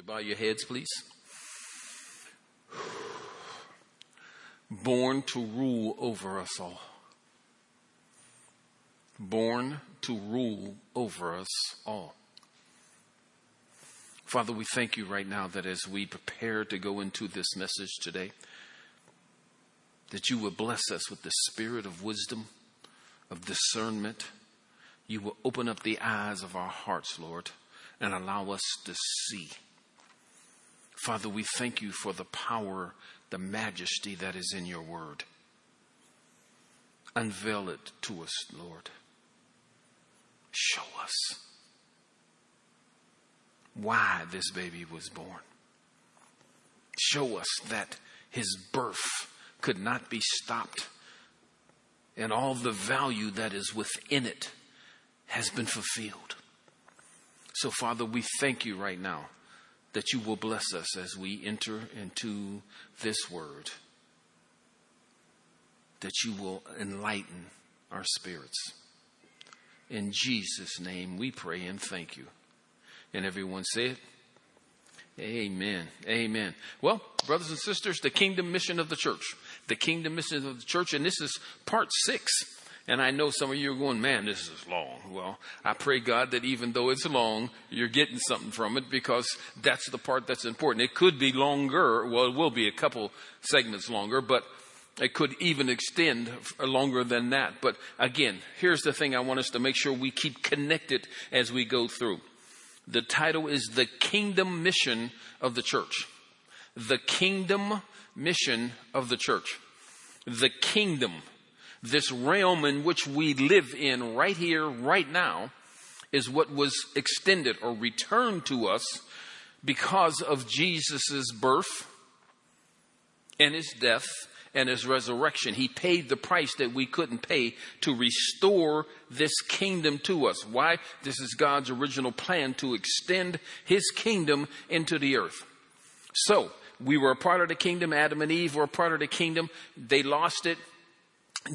you bow your heads, please? Born to rule over us all. Born to rule over us all. Father, we thank you right now that as we prepare to go into this message today, that you will bless us with the spirit of wisdom, of discernment. You will open up the eyes of our hearts, Lord, and allow us to see. Father, we thank you for the power, the majesty that is in your word. Unveil it to us, Lord. Show us why this baby was born. Show us that his birth could not be stopped and all the value that is within it has been fulfilled. So, Father, we thank you right now that you will bless us as we enter into this word, that you will enlighten our spirits. In Jesus' name we pray and thank you. And everyone say it. Amen. Amen. Well, brothers and sisters, the kingdom mission of the church. The kingdom mission of the church, and this is part six. And I know some of you are going, man, this is long. Well, I pray God that even though it's long, you're getting something from it because that's the part that's important. It could be longer. Well, it will be a couple segments longer, but it could even extend longer than that. But again, here's the thing I want us to make sure we keep connected as we go through. The title is The Kingdom Mission of the Church. The Kingdom Mission of the Church. The kingdom, this realm in which we live in right here, right now, is what was extended or returned to us because of Jesus' birth and his death and his resurrection. He paid the price that we couldn't pay to restore this kingdom to us. Why? This is God's original plan to extend his kingdom into the earth. So, we were a part of the kingdom. Adam and Eve were a part of the kingdom. They lost it.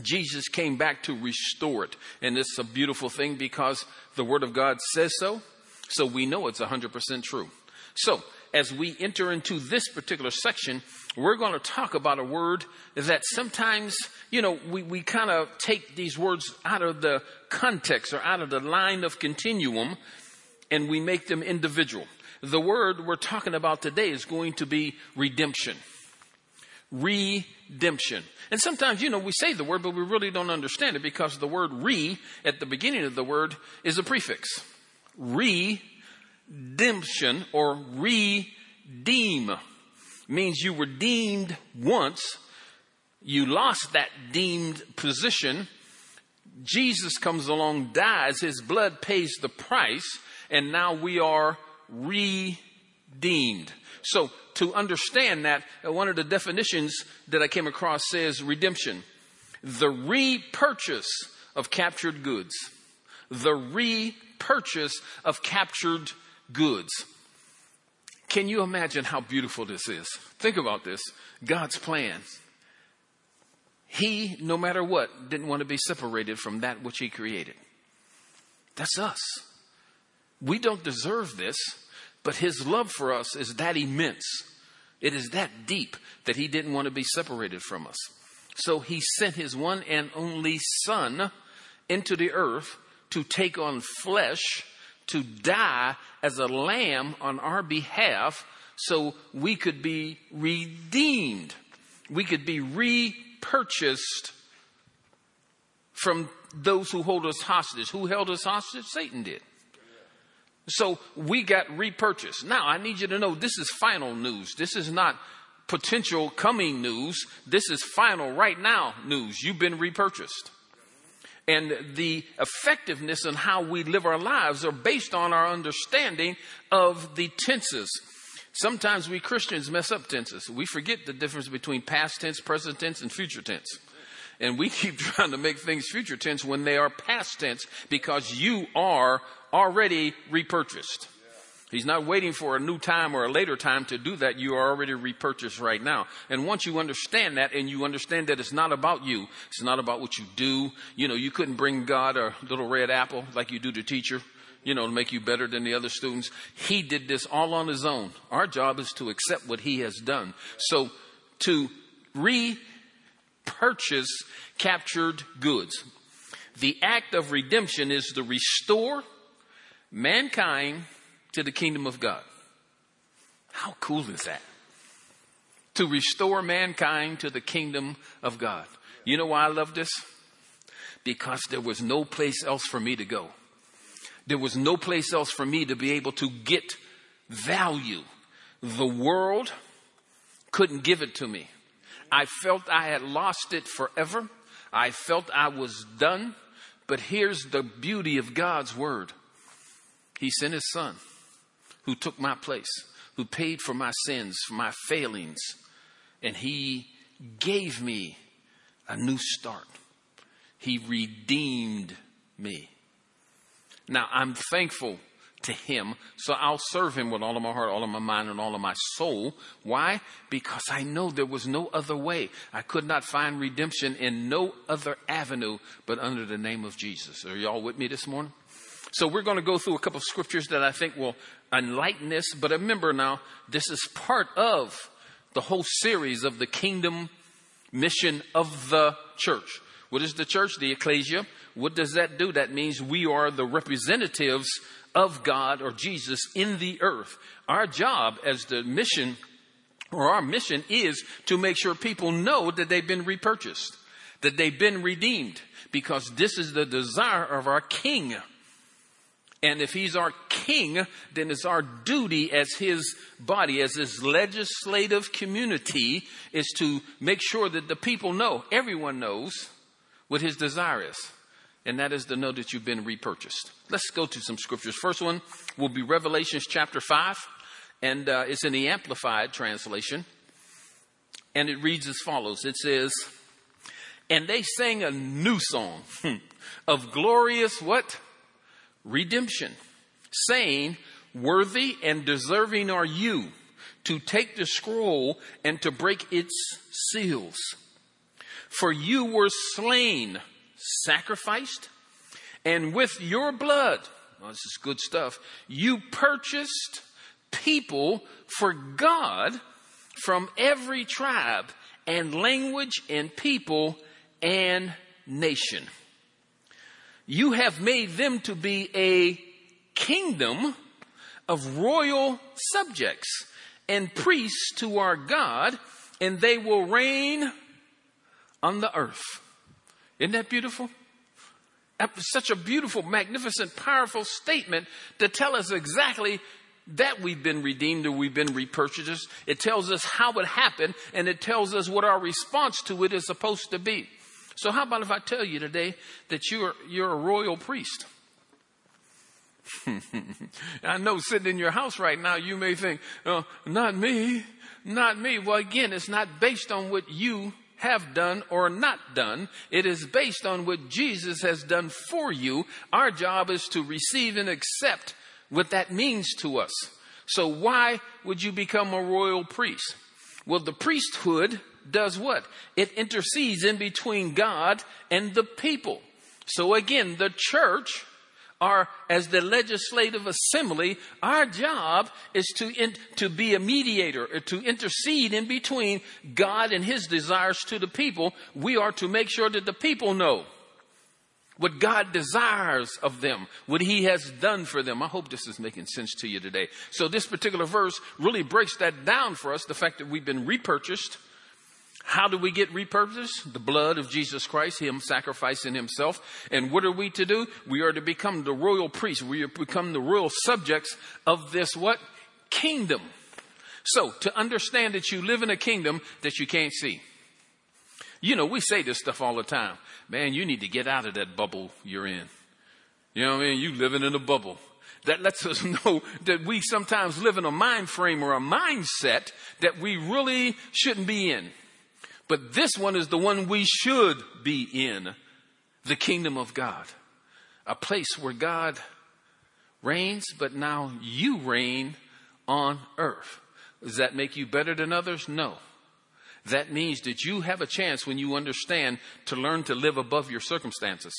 Jesus came back to restore it. And it's a beautiful thing because the Word of God says so. So we know it's 100% true. So, as we enter into this particular section, we're going to talk about a word that sometimes, you know, we, we kind of take these words out of the context or out of the line of continuum and we make them individual. The word we're talking about today is going to be redemption. Redemption. And sometimes, you know, we say the word, but we really don't understand it because the word re at the beginning of the word is a prefix. Redemption or redeem means you were deemed once, you lost that deemed position. Jesus comes along, dies, his blood pays the price, and now we are redeemed. So, to understand that, uh, one of the definitions that I came across says redemption, the repurchase of captured goods. The repurchase of captured goods. Can you imagine how beautiful this is? Think about this God's plan. He, no matter what, didn't want to be separated from that which He created. That's us. We don't deserve this, but His love for us is that immense. It is that deep that He didn't want to be separated from us. So He sent His one and only Son into the earth to take on flesh to die as a lamb on our behalf so we could be redeemed. We could be repurchased from those who hold us hostage. Who held us hostage? Satan did. So we got repurchased. Now I need you to know this is final news. This is not potential coming news. This is final right now news. You've been repurchased and the effectiveness and how we live our lives are based on our understanding of the tenses. Sometimes we Christians mess up tenses. We forget the difference between past tense, present tense, and future tense. And we keep trying to make things future tense when they are past tense because you are already repurchased. He's not waiting for a new time or a later time to do that. You are already repurchased right now. And once you understand that and you understand that it's not about you, it's not about what you do. You know, you couldn't bring God a little red apple like you do the teacher. you know, to make you better than the other students. He did this all on his own. Our job is to accept what he has done. So to repurchase captured goods. The act of redemption is to restore mankind to the kingdom of God. How cool is that? To restore mankind to the kingdom of God. You know why I love this? Because there was no place else for me to go. There was no place else for me to be able to get value. The world couldn't give it to me. I felt I had lost it forever. I felt I was done. But here's the beauty of God's word He sent His Son who took my place, who paid for my sins, for my failings, and He gave me a new start. He redeemed me. Now, I'm thankful to Him, so I'll serve Him with all of my heart, all of my mind, and all of my soul. Why? Because I know there was no other way. I could not find redemption in no other avenue but under the name of Jesus. Are y'all with me this morning? So we're going to go through a couple of scriptures that I think will enlighten this. But remember now, this is part of the whole series of the kingdom mission of the church. What is the church? The ecclesia. What does that do? That means we are the representatives of God or Jesus in the earth. Our job as the mission or our mission is to make sure people know that they've been repurchased, that they've been redeemed, because this is the desire of our King. And if he's our king, then it's our duty as his body, as his legislative community, is to make sure that the people know, everyone knows what his desire is. And that is to know that you've been repurchased. Let's go to some scriptures. First one will be Revelations chapter 5, and uh, it's in the Amplified translation. And it reads as follows It says, And they sang a new song of glorious what? Redemption, saying, Worthy and deserving are you to take the scroll and to break its seals. For you were slain, sacrificed, and with your blood, well, this is good stuff, you purchased people for God from every tribe and language and people and nation. You have made them to be a kingdom of royal subjects and priests to our God, and they will reign on the earth. Isn't that beautiful? Such a beautiful, magnificent, powerful statement to tell us exactly that we've been redeemed or we've been repurchased. It tells us how it happened and it tells us what our response to it is supposed to be. So how about if I tell you today that you're, you're a royal priest? I know sitting in your house right now, you may think, oh, not me, not me. Well, again, it's not based on what you have done or not done. It is based on what Jesus has done for you. Our job is to receive and accept what that means to us. So why would you become a royal priest? Well, the priesthood does what? It intercedes in between God and the people. So again, the church are as the legislative assembly, our job is to, in, to be a mediator, uh, to intercede in between God and his desires to the people. We are to make sure that the people know what God desires of them, what He has done for them. I hope this is making sense to you today. So, this particular verse really breaks that down for us the fact that we've been repurchased, how do we get repurposed? The blood of Jesus Christ, Him sacrificing Himself. And what are we to do? We are to become the royal priests. We become the royal subjects of this what? Kingdom. So, to understand that you live in a kingdom that you can't see. You know, we say this stuff all the time. Man, you need to get out of that bubble you're in. You know what I mean? You living in a bubble. That lets us know that we sometimes live in a mind frame or a mindset that we really shouldn't be in. But this one is the one we should be in the kingdom of God, a place where God reigns, but now you reign on earth. Does that make you better than others? No. That means that you have a chance when you understand to learn to live above your circumstances.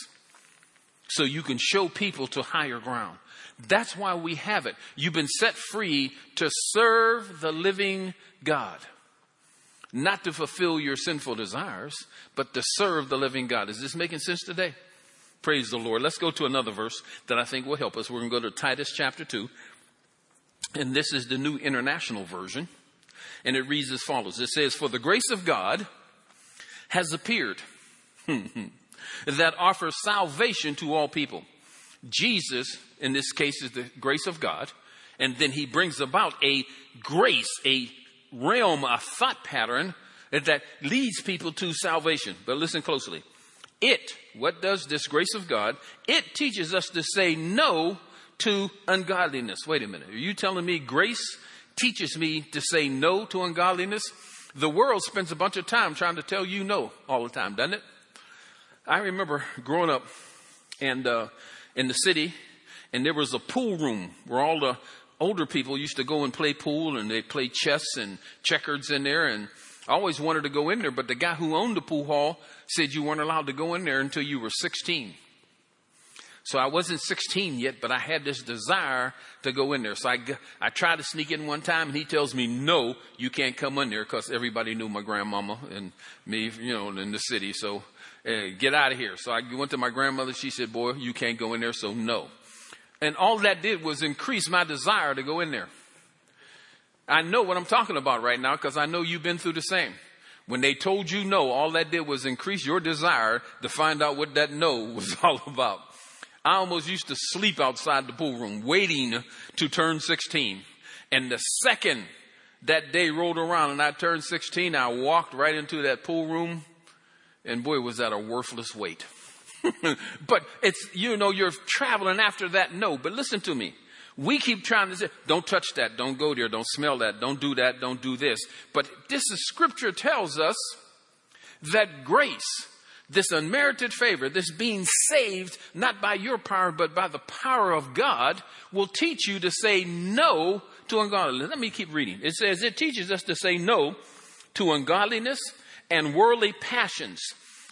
so you can show people to higher ground. That's why we have it. You've been set free to serve the living God. Not to fulfill your sinful desires, but to serve the living God. Is this making sense today? Praise the Lord. Let's go to another verse that I think will help us. We're going to go to Titus chapter 2. And this is the New International Version. And it reads as follows It says, For the grace of God has appeared that offers salvation to all people. Jesus, in this case, is the grace of God. And then he brings about a grace, a realm, a thought pattern that leads people to salvation. But listen closely. It, what does this grace of God? It teaches us to say no to ungodliness. Wait a minute. Are you telling me grace teaches me to say no to ungodliness? The world spends a bunch of time trying to tell you no all the time, doesn't it? I remember growing up and uh, in the city, and there was a pool room where all the older people used to go and play pool, and they play chess and checkers in there. And I always wanted to go in there, but the guy who owned the pool hall said you weren't allowed to go in there until you were 16. So I wasn't 16 yet, but I had this desire to go in there. So I, I tried to sneak in one time and he tells me, no, you can't come in there because everybody knew my grandmama and me, you know, in the city. So uh, get out of here. So I went to my grandmother. She said, boy, you can't go in there. So no. And all that did was increase my desire to go in there. I know what I'm talking about right now because I know you've been through the same. When they told you no, all that did was increase your desire to find out what that no was all about. I almost used to sleep outside the pool room waiting to turn 16. And the second that day rolled around and I turned 16, I walked right into that pool room and boy, was that a worthless wait. but it's, you know, you're traveling after that no, but listen to me. We keep trying to say, don't touch that, don't go there, don't smell that, don't do that, don't do this. But this is scripture tells us that grace this unmerited favor, this being saved not by your power, but by the power of God, will teach you to say no to ungodliness. Let me keep reading. It says it teaches us to say no to ungodliness and worldly passions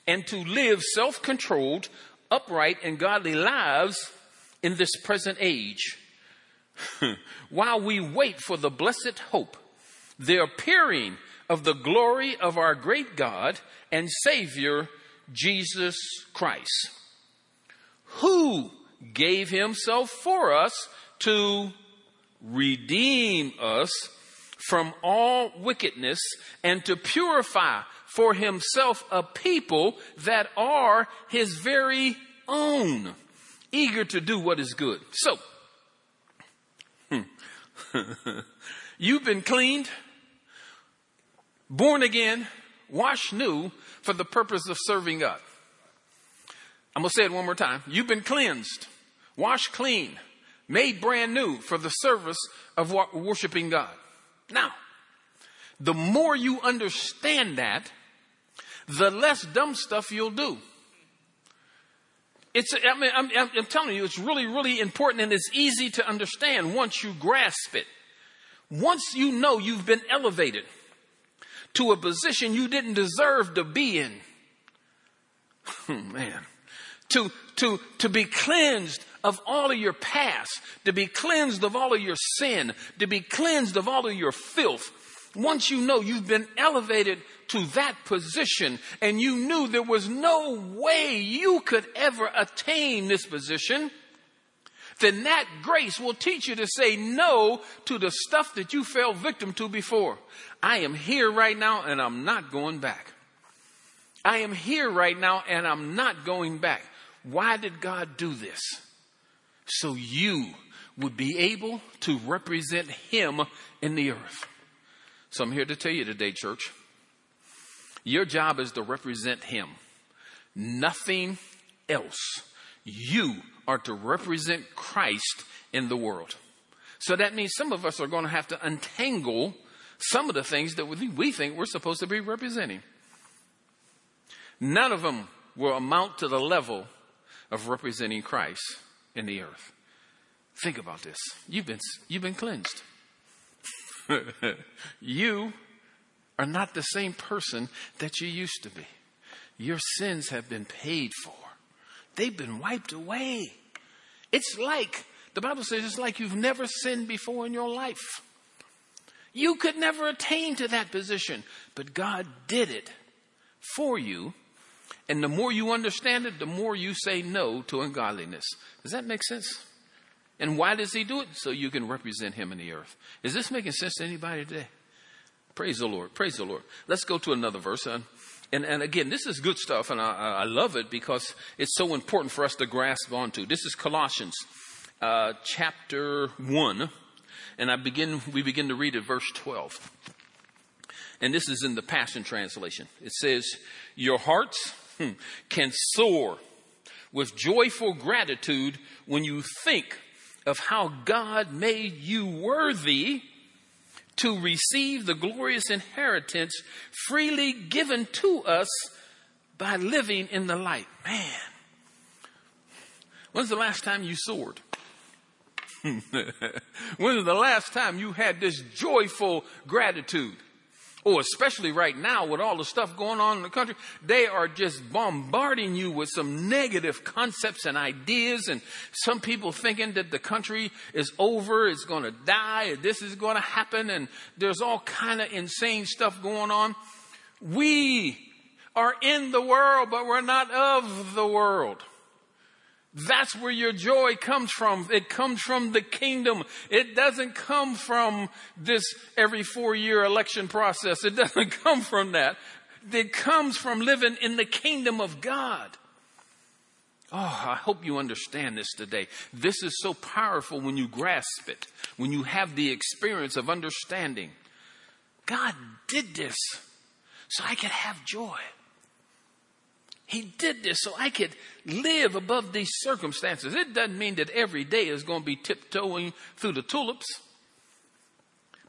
and to live self controlled, upright, and godly lives in this present age. While we wait for the blessed hope, the appearing of the glory of our great God and Savior Jesus Christ, who gave himself for us to redeem us from all wickedness and to purify for himself a people that are his very own, eager to do what is good. So, hmm. you've been cleaned, born again, washed new, for the purpose of serving God. I'm going to say it one more time. You've been cleansed, washed clean, made brand new for the service of worshiping God. Now, the more you understand that, the less dumb stuff you'll do. It's, I mean, I'm, I'm, telling you, it's really, really important and it's easy to understand once you grasp it. Once you know you've been elevated, to a position you didn't deserve to be in. Oh, man. To, to, to be cleansed of all of your past, to be cleansed of all of your sin, to be cleansed of all of your filth. Once you know you've been elevated to that position and you knew there was no way you could ever attain this position, then that grace will teach you to say no to the stuff that you fell victim to before. I am here right now and I'm not going back. I am here right now and I'm not going back. Why did God do this? So you would be able to represent Him in the earth. So I'm here to tell you today, church, your job is to represent Him. Nothing else. You are to represent Christ in the world. So that means some of us are going to have to untangle some of the things that we think we're supposed to be representing. None of them will amount to the level of representing Christ in the earth. Think about this. You've been, you've been cleansed. you are not the same person that you used to be. Your sins have been paid for. they've been wiped away. It's like, the Bible says, it's like you've never sinned before in your life. You could never attain to that position, but God did it for you. And the more you understand it, the more you say no to ungodliness. Does that make sense? And why does he do it? So you can represent him in the earth. Is this making sense to anybody today? Praise the Lord. Praise the Lord. Let's go to another verse. And, and again, this is good stuff, and I, I, love it because it's so important for us to grasp onto. This is Colossians uh, chapter 1, and I begin, we begin to read at verse 12. And this is in the Passion Translation. It says, Your hearts hmm, can soar with joyful gratitude when you think of how God made you worthy to receive the glorious inheritance freely given to us by living in the light. Man, when's the last time you soared? when was the last time you had this joyful gratitude? Oh, especially right now with all the stuff going on in the country, they are just bombarding you with some negative concepts and ideas and some people thinking that the country is over, it's going to die, this is going to happen and there's all kind of insane stuff going on. We are in the world, but we're not of the world. That's where your joy comes from. It comes from the kingdom. It doesn't come from this every four year election process. It doesn't come from that. It comes from living in the kingdom of God. Oh, I hope you understand this today. This is so powerful when you grasp it, when you have the experience of understanding. God did this so I could have joy. He did this so I could live above these circumstances. It doesn't mean that every day is going to be tiptoeing through the tulips,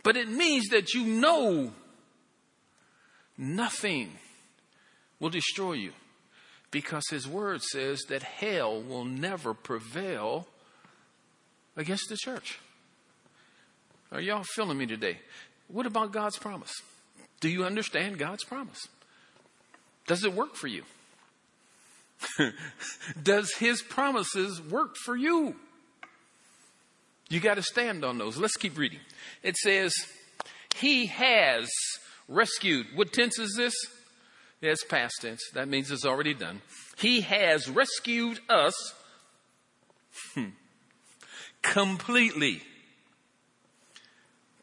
but it means that you know nothing will destroy you because His Word says that hell will never prevail against the church. Are y'all feeling me today? What about God's promise? Do you understand God's promise? Does it work for you? Does his promises work for you? You got to stand on those. Let's keep reading. It says, He has rescued. What tense is this? It's past tense. That means it's already done. He has rescued us completely.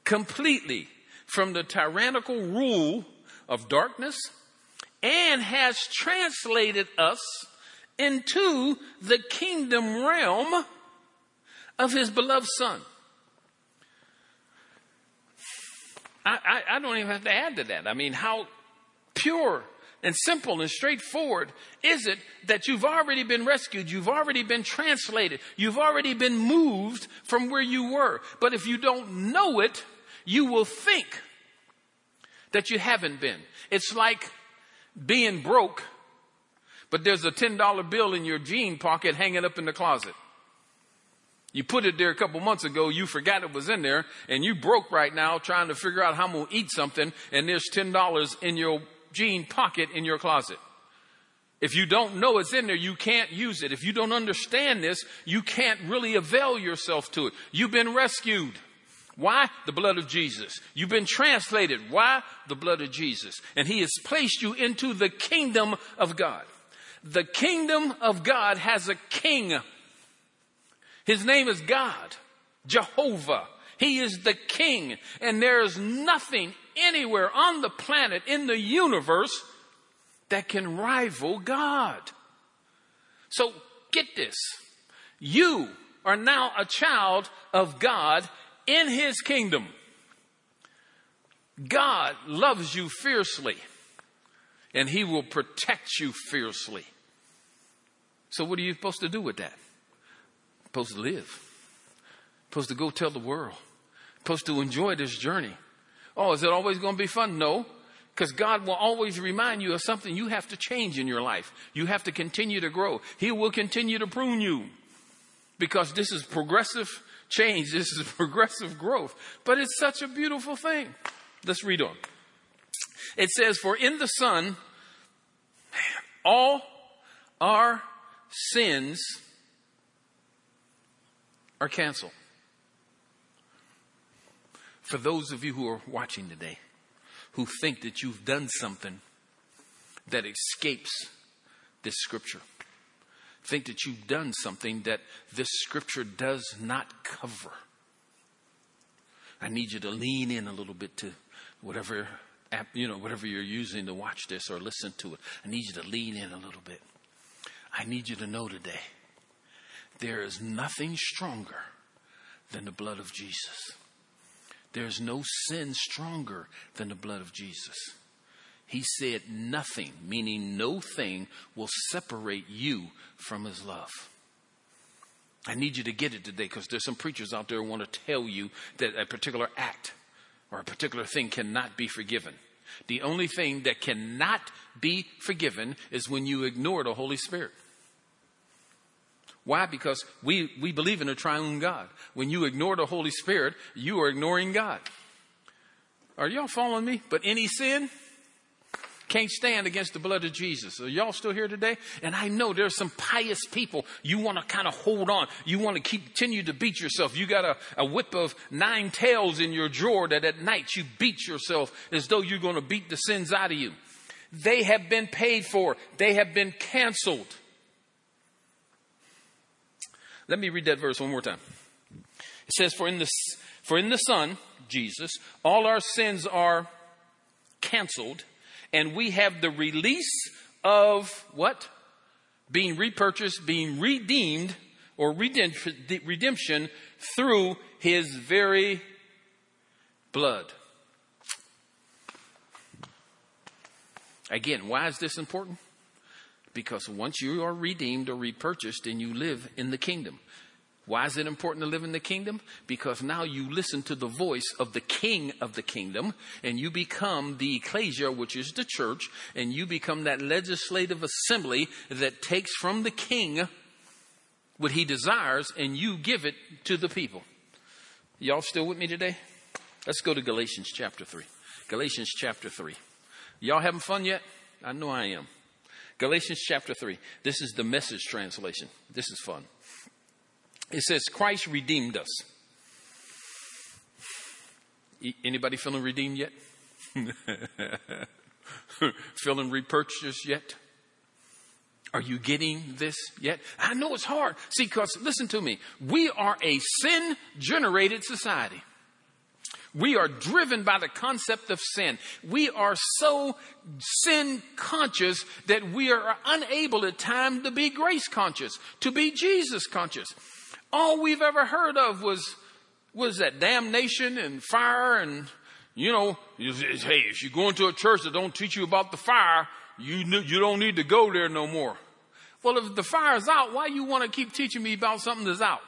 Completely from the tyrannical rule of darkness and has translated us into the kingdom realm of his beloved son. I, I, I, don't even have to add to that. I mean, how pure and simple and straightforward is it that you've already been rescued, you've already been translated, you've already been moved from where you were. But if you don't know it, you will think that you haven't been. It's like being broke, but there's a $10 bill in your jean pocket hanging up in the closet. You put it there a couple months ago, you forgot it was in there, and you broke right now trying to figure out how I'm to eat something, and there's $10 in your jean pocket in your closet. If you don't know it's in there, you can't use it. If you don't understand this, you can't really avail yourself to it. You've been rescued. Why? The blood of Jesus. You've been translated. Why? The blood of Jesus. And He has placed you into the kingdom of God. The kingdom of God has a king. His name is God, Jehovah. He is the king. And there is nothing anywhere on the planet, in the universe, that can rival God. So get this. You are now a child of God in his kingdom. God loves you fiercely and he will protect you fiercely. So what are you supposed to do with that? Supposed to live. Supposed to go tell the world. Supposed to enjoy this journey. Oh, is it always going to be fun? No. Because God will always remind you of something you have to change in your life. You have to continue to grow. He will continue to prune you. Because this is progressive change. This is progressive growth. But it's such a beautiful thing. Let's read on. It says, For in the Son, all our sins are canceled. For those of you who are watching today, who think that you've done something that escapes this scripture, think that you've done something that this scripture does not cover. I need you to lean in a little bit to whatever app, you know, whatever you're using to watch this or listen to it. I need you to lean in a little bit. I need you to know today there is nothing stronger than the blood of Jesus. There's no sin stronger than the blood of Jesus. He said, Nothing, meaning no thing, will separate you from his love. I need you to get it today because there's some preachers out there who want to tell you that a particular act or a particular thing cannot be forgiven. The only thing that cannot be forgiven is when you ignore the Holy Spirit. Why? Because we, we believe in a triune God. When you ignore the Holy Spirit, you are ignoring God. Are y'all following me? But any sin, can't stand against the blood of Jesus. Are y'all still here today? And I know there's some pious people. You want to kind of hold on. You want to continue to beat yourself. You got a, a whip of nine tails in your drawer that at night you beat yourself as though you're going to beat the sins out of you. They have been paid for. They have been canceled. Let me read that verse one more time. It says, For in the, for in the Son, Jesus, all our sins are canceled and we have the release of what? Being repurchased, being redeemed, or redemption through his very blood. Again, why is this important? Because once you are redeemed or repurchased and you live in the kingdom, why is it important to live in the kingdom? Because now you listen to the voice of the king of the kingdom and you become the ecclesia, which is the church, and you become that legislative assembly that takes from the king what he desires and you give it to the people. Y'all still with me today? Let's go to Galatians chapter 3. Galatians chapter 3. Y'all having fun yet? I know I am. Galatians chapter 3. This is the message translation. This is fun. It says, Christ redeemed us. Anybody feeling redeemed yet? feeling repurchased yet? Are you getting this yet? I know it's hard. See, because listen to me. We are a sin generated society. We are driven by the concept of sin. We are so sin conscious that we are unable at times to be grace conscious, to be Jesus conscious all we've ever heard of was, was that damnation and fire and, you know, hey, if you go into a church that don't teach you about the fire, you, you don't need to go there no more. Well, if the fire's out, why you want to keep teaching me about something that's out?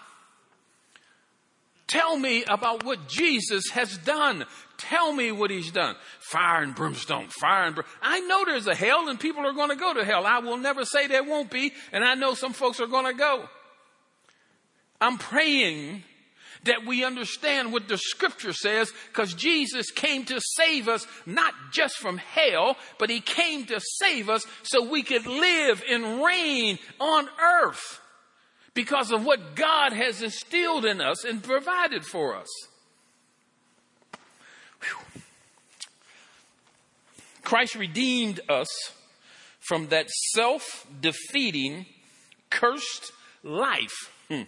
Tell me about what Jesus has done. Tell me what he's done. Fire and brimstone, fire and brimstone. I know there's a hell and people are going to go to hell. I will never say there won't be. And I know some folks are going to go. I'm praying that we understand what the scripture says because Jesus came to save us not just from hell, but he came to save us so we could live and reign on earth because of what God has instilled in us and provided for us. Whew. Christ redeemed us from that self defeating, cursed life Hmm.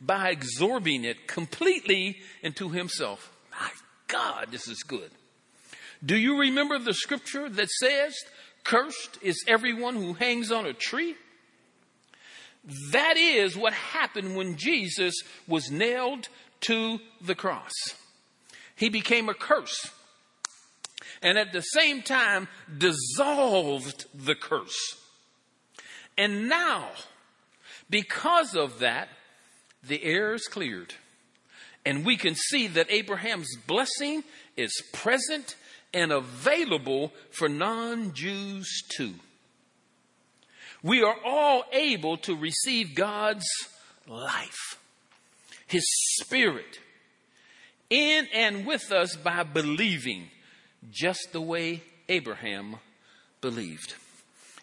by absorbing it completely into himself. My God, this is good. Do you remember the scripture that says, Cursed is everyone who hangs on a tree? That is what happened when Jesus was nailed to the cross. He became a curse and at the same time dissolved the curse. And now, because of that, the air is cleared. And we can see that Abraham's blessing is present and available for non Jews too. We are all able to receive God's life, His Spirit, in and with us by believing just the way Abraham believed.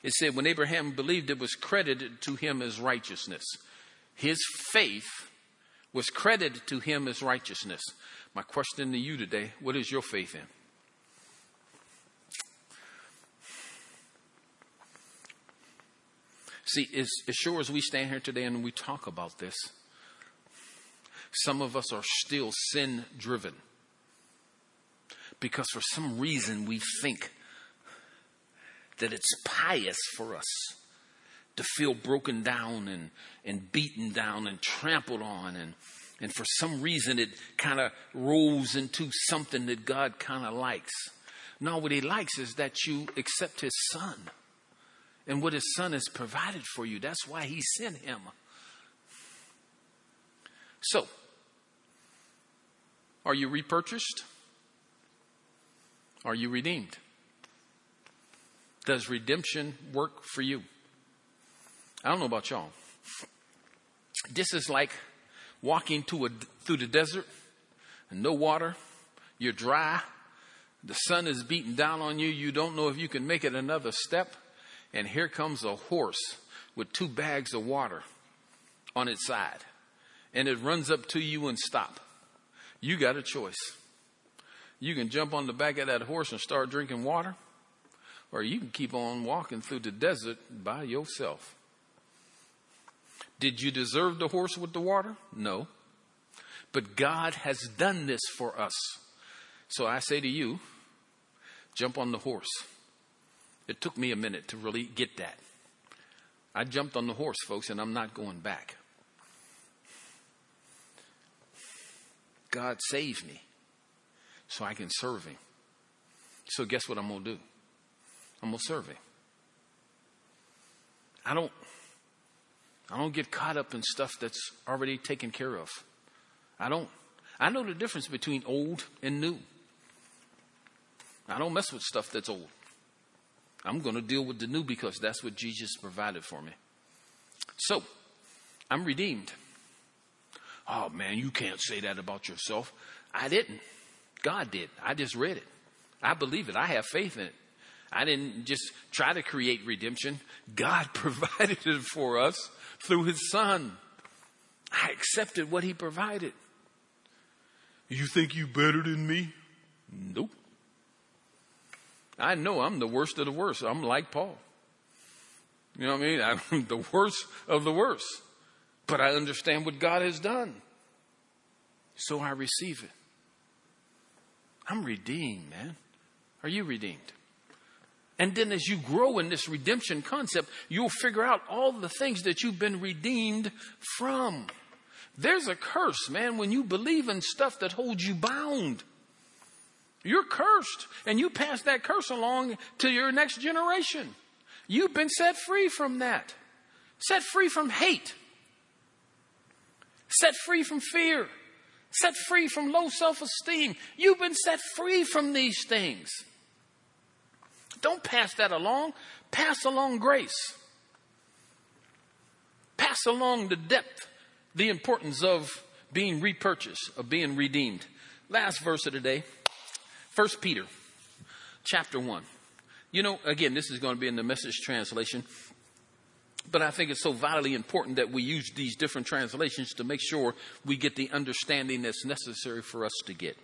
It said, when Abraham believed, it was credited to him as righteousness. His faith was credited to him as righteousness. My question to you today what is your faith in? See, as, as sure as we stand here today and we talk about this, some of us are still sin driven because for some reason we think that it's pious for us to feel broken down and, and beaten down and trampled on and and for some reason it kind of rolls into something that God kind of likes. No, what he likes is that you accept his son and what his son has provided for you. That's why he sent him. So, are you repurchased? Are you redeemed? Does redemption work for you? I don't know about y'all. This is like walking to a, through the desert and no water. You're dry. The sun is beating down on you. You don't know if you can make it another step. And here comes a horse with two bags of water on its side. And it runs up to you and stop. You got a choice. You can jump on the back of that horse and start drinking water, or you can keep on walking through the desert by yourself. Did you deserve the horse with the water? No. But God has done this for us. So I say to you, jump on the horse. It took me a minute to really get that. I jumped on the horse, folks, and I'm not going back. God saved me so I can serve Him. So, guess what I'm going to do? I'm going to serve Him. I don't I don't get caught up in stuff that's already taken care of. I don't. I know the difference between old and new. I don't mess with stuff that's old. I'm going to deal with the new because that's what Jesus provided for me. So, I'm redeemed. Oh man, you can't say that about yourself. I didn't. God did. I just read it. I believe it. I have faith in it. I didn't just try to create redemption. God provided it for us through his son. I accepted what he provided. You think you better than me? Nope. I know I'm the worst of the worst. I'm like Paul. You know what I mean? I'm the worst of the worst. But I understand what God has done. So I receive it. I'm redeemed, man. Are you redeemed? And then as you grow in this redemption concept, you'll figure out all the things that you've been redeemed from. There's a curse, man, when you believe in stuff that holds you bound. You're cursed, and you pass that curse along to your next generation. You've been set free from that. Set free from hate. Set free from fear. Set free from low self esteem. You've been set free from these things. Don't pass that along. Pass along grace. Pass along the depth, the importance of being repurchased, of being redeemed. Last verse of the day, 1 Peter chapter 1. You know, again, this is going to be in the message translation, but I think it's so vitally important that we use these different translations to make sure we get the understanding that's necessary for us to get.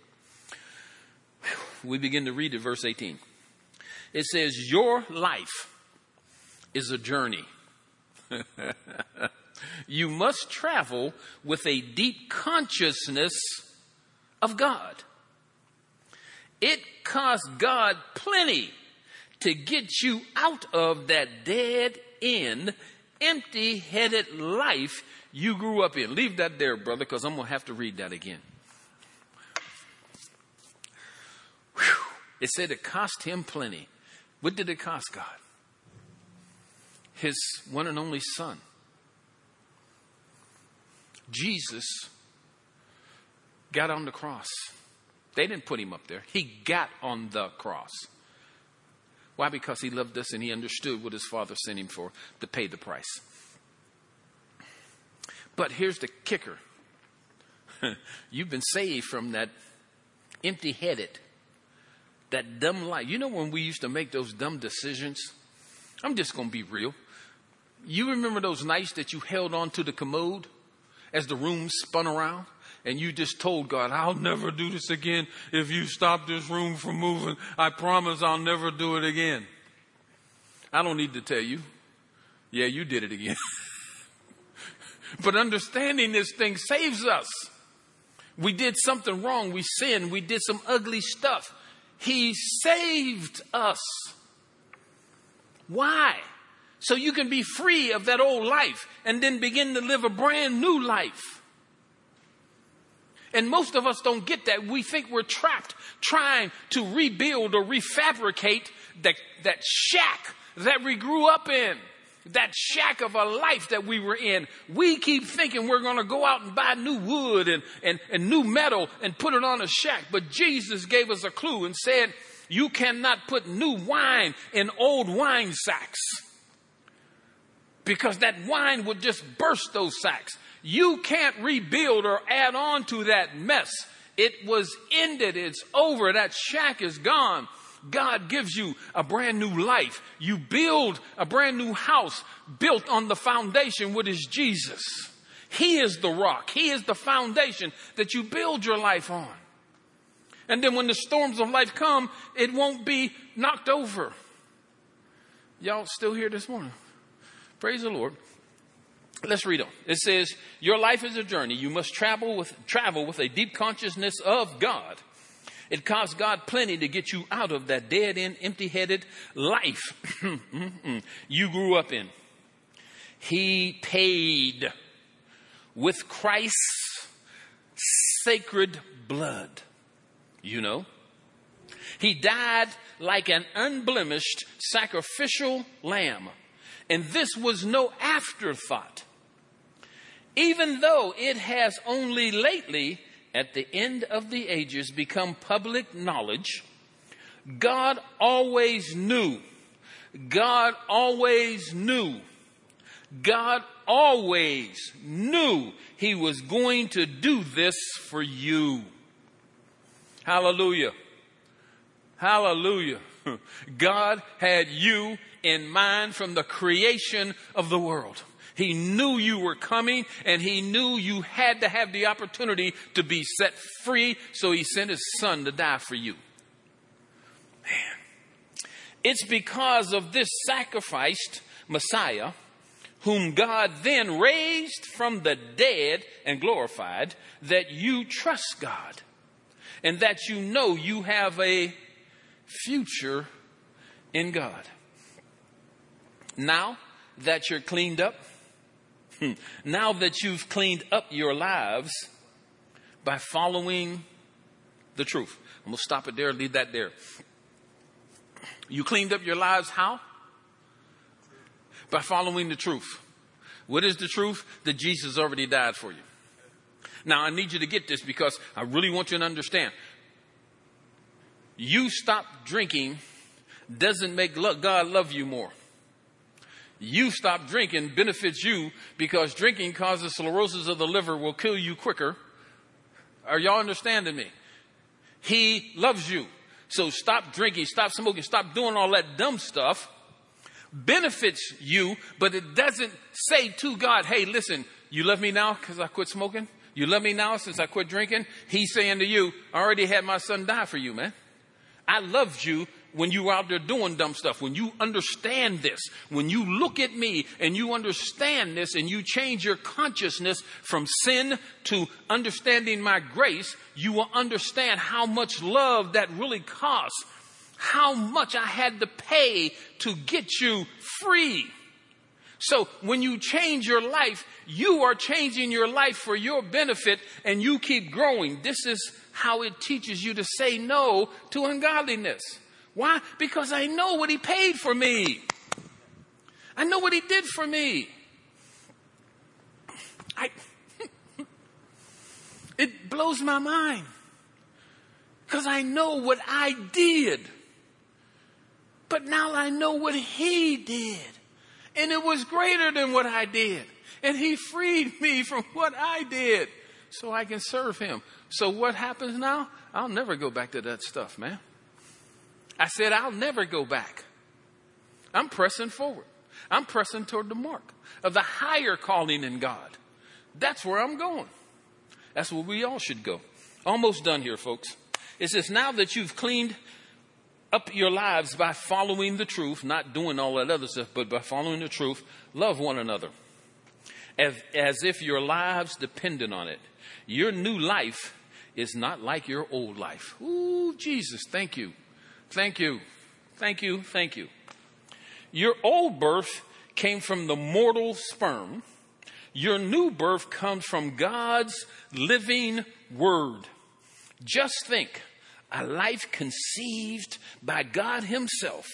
We begin to read at verse 18. It says, Your life is a journey. you must travel with a deep consciousness of God. It cost God plenty to get you out of that dead end, empty headed life you grew up in. Leave that there, brother, because I'm going to have to read that again. Whew. It said it cost him plenty what did it cost God? His one and only Son. Jesus got on the cross. They didn't put him up there, he got on the cross. Why? Because he loved us and he understood what his father sent him for to pay the price. But here's the kicker you've been saved from that empty headed, that dumb life. You know when we used to make those dumb decisions I'm just going to be real. You remember those nights that you held on to the commode as the room spun around? And you just told God, I'll never do this again if you stop this room from moving. I promise I'll never do it again. I don't need to tell you. Yeah, you did it again. but understanding this thing saves us. We did something wrong. We sinned. We did some ugly stuff. He saved us. Why? So you can be free of that old life and then begin to live a brand new life. And most of us don't get that. We think we're trapped trying to rebuild or refabricate that, that shack that we grew up in that shack of a life that we were in. We keep thinking we're going to go out and buy new wood and, and, and new metal and put it on a shack. But Jesus gave us a clue and said, you cannot put new wine in old wine sacks because that wine would just burst those sacks. You can't rebuild or add on to that mess. It was ended. It's over. That shack is gone. God gives you a brand new life. You build a brand new house built on the foundation, which is Jesus. He is the rock. He is the foundation that you build your life on. And then when the storms of life come, it won't be knocked over. Y'all still here this morning? Praise the Lord. Let's read on. It says, Your life is a journey. You must travel with, travel with a deep consciousness of God. It cost God plenty to get you out of that dead end, empty headed life you grew up in. He paid with Christ's sacred blood. You know, He died like an unblemished sacrificial lamb. And this was no afterthought. Even though it has only lately at the end of the ages become public knowledge, God always knew. God always knew. God always knew He was going to do this for you. Hallelujah. Hallelujah. God had you in mind from the creation of the world. He knew you were coming and he knew you had to have the opportunity to be set free. So he sent his son to die for you. Man. It's because of this sacrificed Messiah, whom God then raised from the dead and glorified, that you trust God and that you know you have a future in God. Now that you're cleaned up. now that you've cleaned up your lives by following the truth. I'm going to stop it there, leave that there. You cleaned up your lives how? By following the truth. What is the truth? That Jesus already died for you. Now, I need you to get this because I really want you to understand. You stop drinking doesn't make God love you more you stop drinking benefits you because drinking causes cirrhosis of the liver will kill you quicker. Are y'all understanding me? He loves you. So stop drinking, stop smoking, stop doing all that dumb stuff. Benefits you, but it doesn't say to God, hey, listen, you love me now because I quit smoking? You love me now since I quit drinking? He's saying to you, I already had my son die for you, man. I loved you when you are out there doing dumb stuff, when you understand this, when you look at me and you understand this and you change your consciousness from sin to understanding my grace, you will understand how much love that really costs, how much I had to pay to get you free. So when you change your life, you are changing your life for your benefit and you keep growing. This is how it teaches you to say no to ungodliness. Why? Because I know what he paid for me. I know what he did for me. I, it blows my mind because I know what I did. But now I know what he did. And it was greater than what I did. And he freed me from what I did so I can serve him. So what happens now? I'll never go back to that stuff, man. I said, I'll never go back. I'm pressing forward. I'm pressing toward the mark of the higher calling in God. That's where I'm going. That's where we all should go. Almost done here, folks. It says, now that you've cleaned up your lives by following the truth, not doing all that other stuff, but by following the truth, love one another as, as if your lives depended on it. Your new life is not like your old life. Ooh, Jesus, thank you. Thank you. Thank you. Thank you. Your old birth came from the mortal sperm. Your new birth comes from God's living word. Just think a life conceived by God Himself.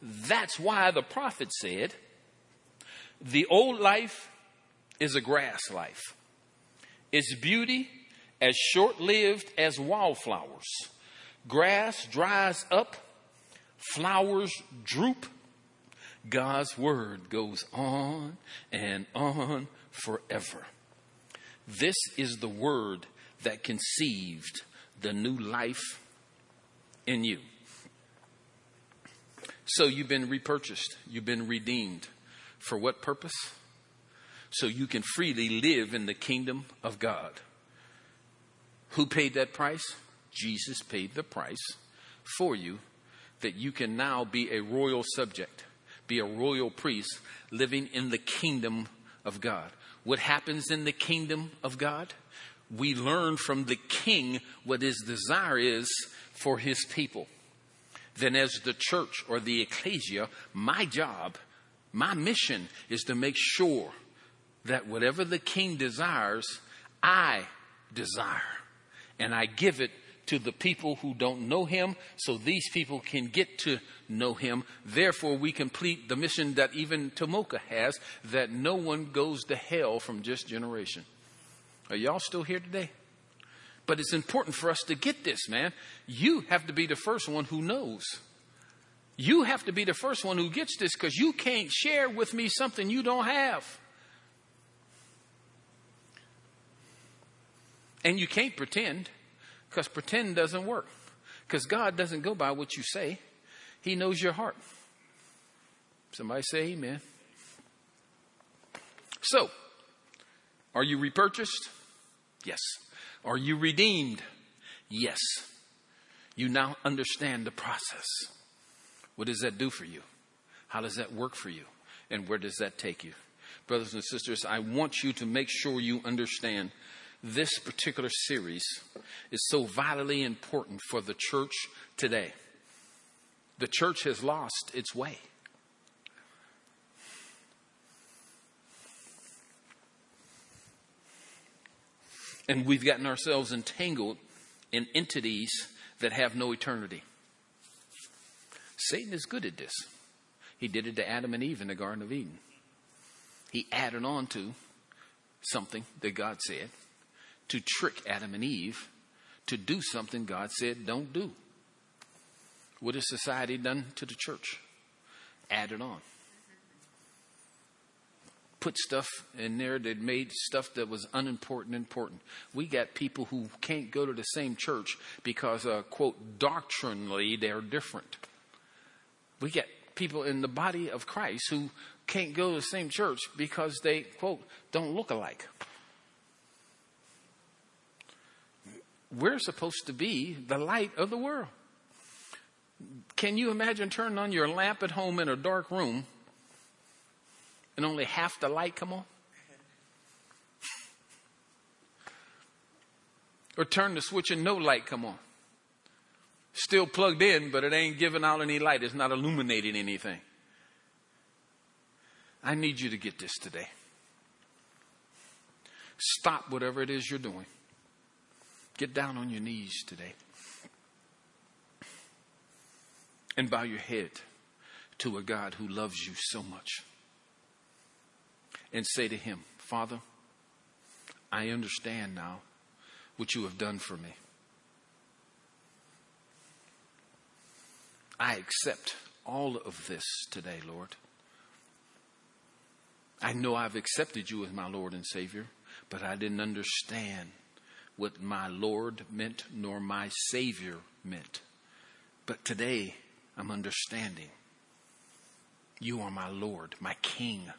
That's why the prophet said, the old life is a grass life. Its beauty as short lived as wildflowers. Grass dries up, flowers droop. God's word goes on and on forever. This is the word that conceived the new life in you. So you've been repurchased, you've been redeemed. For what purpose? So you can freely live in the kingdom of God. Who paid that price? Jesus paid the price for you that you can now be a royal subject, be a royal priest living in the kingdom of God. What happens in the kingdom of God? We learn from the king what his desire is for his people. Then, as the church or the ecclesia, my job, my mission is to make sure that whatever the king desires, I desire. And I give it to the people who don't know him so these people can get to know him. Therefore, we complete the mission that even Tomoka has that no one goes to hell from just generation. Are y'all still here today? But it's important for us to get this, man. You have to be the first one who knows. You have to be the first one who gets this because you can't share with me something you don't have. And you can't pretend because pretend doesn't work. Because God doesn't go by what you say, He knows your heart. Somebody say amen. So, are you repurchased? Yes. Are you redeemed? Yes. You now understand the process. What does that do for you? How does that work for you? And where does that take you? Brothers and sisters, I want you to make sure you understand this particular series is so vitally important for the church today. The church has lost its way. And we've gotten ourselves entangled in entities that have no eternity. Satan is good at this. He did it to Adam and Eve in the Garden of Eden. He added on to something that God said to trick Adam and Eve to do something God said don't do. What has society done to the church? Added on. Put stuff in there that made stuff that was unimportant important. We got people who can't go to the same church because, uh, quote, doctrinally they're different. We get people in the body of Christ who can't go to the same church because they, quote, don't look alike. We're supposed to be the light of the world. Can you imagine turning on your lamp at home in a dark room and only half the light come on? Or turn the switch and no light come on. Still plugged in, but it ain't giving out any light. It's not illuminating anything. I need you to get this today. Stop whatever it is you're doing. Get down on your knees today and bow your head to a God who loves you so much and say to Him, Father, I understand now what you have done for me. I accept all of this today, Lord. I know I've accepted you as my Lord and Savior, but I didn't understand what my Lord meant nor my Savior meant. But today I'm understanding. You are my Lord, my King.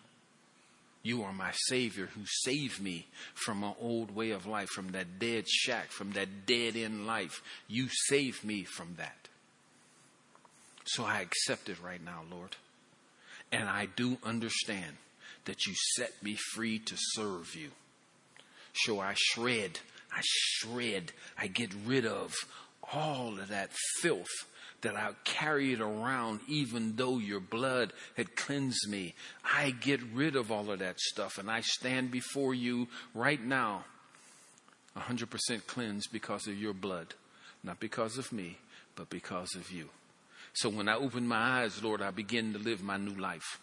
You are my Savior who saved me from an old way of life, from that dead shack, from that dead end life. You saved me from that. So I accept it right now, Lord. And I do understand that you set me free to serve you. So I shred, I shred, I get rid of all of that filth that I carried around even though your blood had cleansed me. I get rid of all of that stuff and I stand before you right now 100% cleansed because of your blood, not because of me, but because of you. So when I open my eyes, Lord, I begin to live my new life.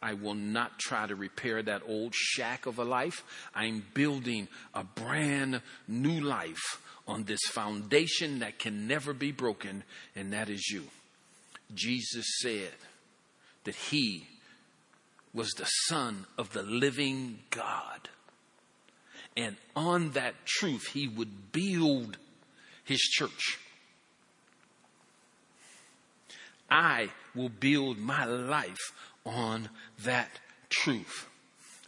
I will not try to repair that old shack of a life. I'm building a brand new life on this foundation that can never be broken, and that is you. Jesus said that he was the Son of the living God. And on that truth, he would build his church. I will build my life on that truth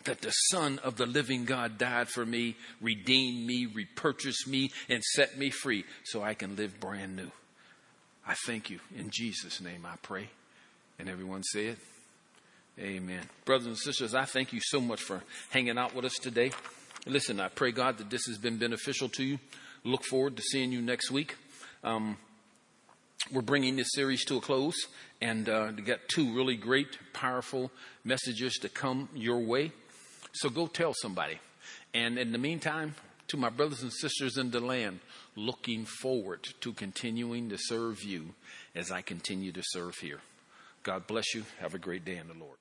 that the Son of the living God died for me, redeemed me, repurchased me, and set me free so I can live brand new. I thank you. In Jesus' name I pray. And everyone say it. Amen. Brothers and sisters, I thank you so much for hanging out with us today. Listen, I pray, God, that this has been beneficial to you. Look forward to seeing you next week. Um, we're bringing this series to a close, and uh, we got two really great, powerful messages to come your way. So go tell somebody. And in the meantime, to my brothers and sisters in the land, looking forward to continuing to serve you as I continue to serve here. God bless you. Have a great day in the Lord.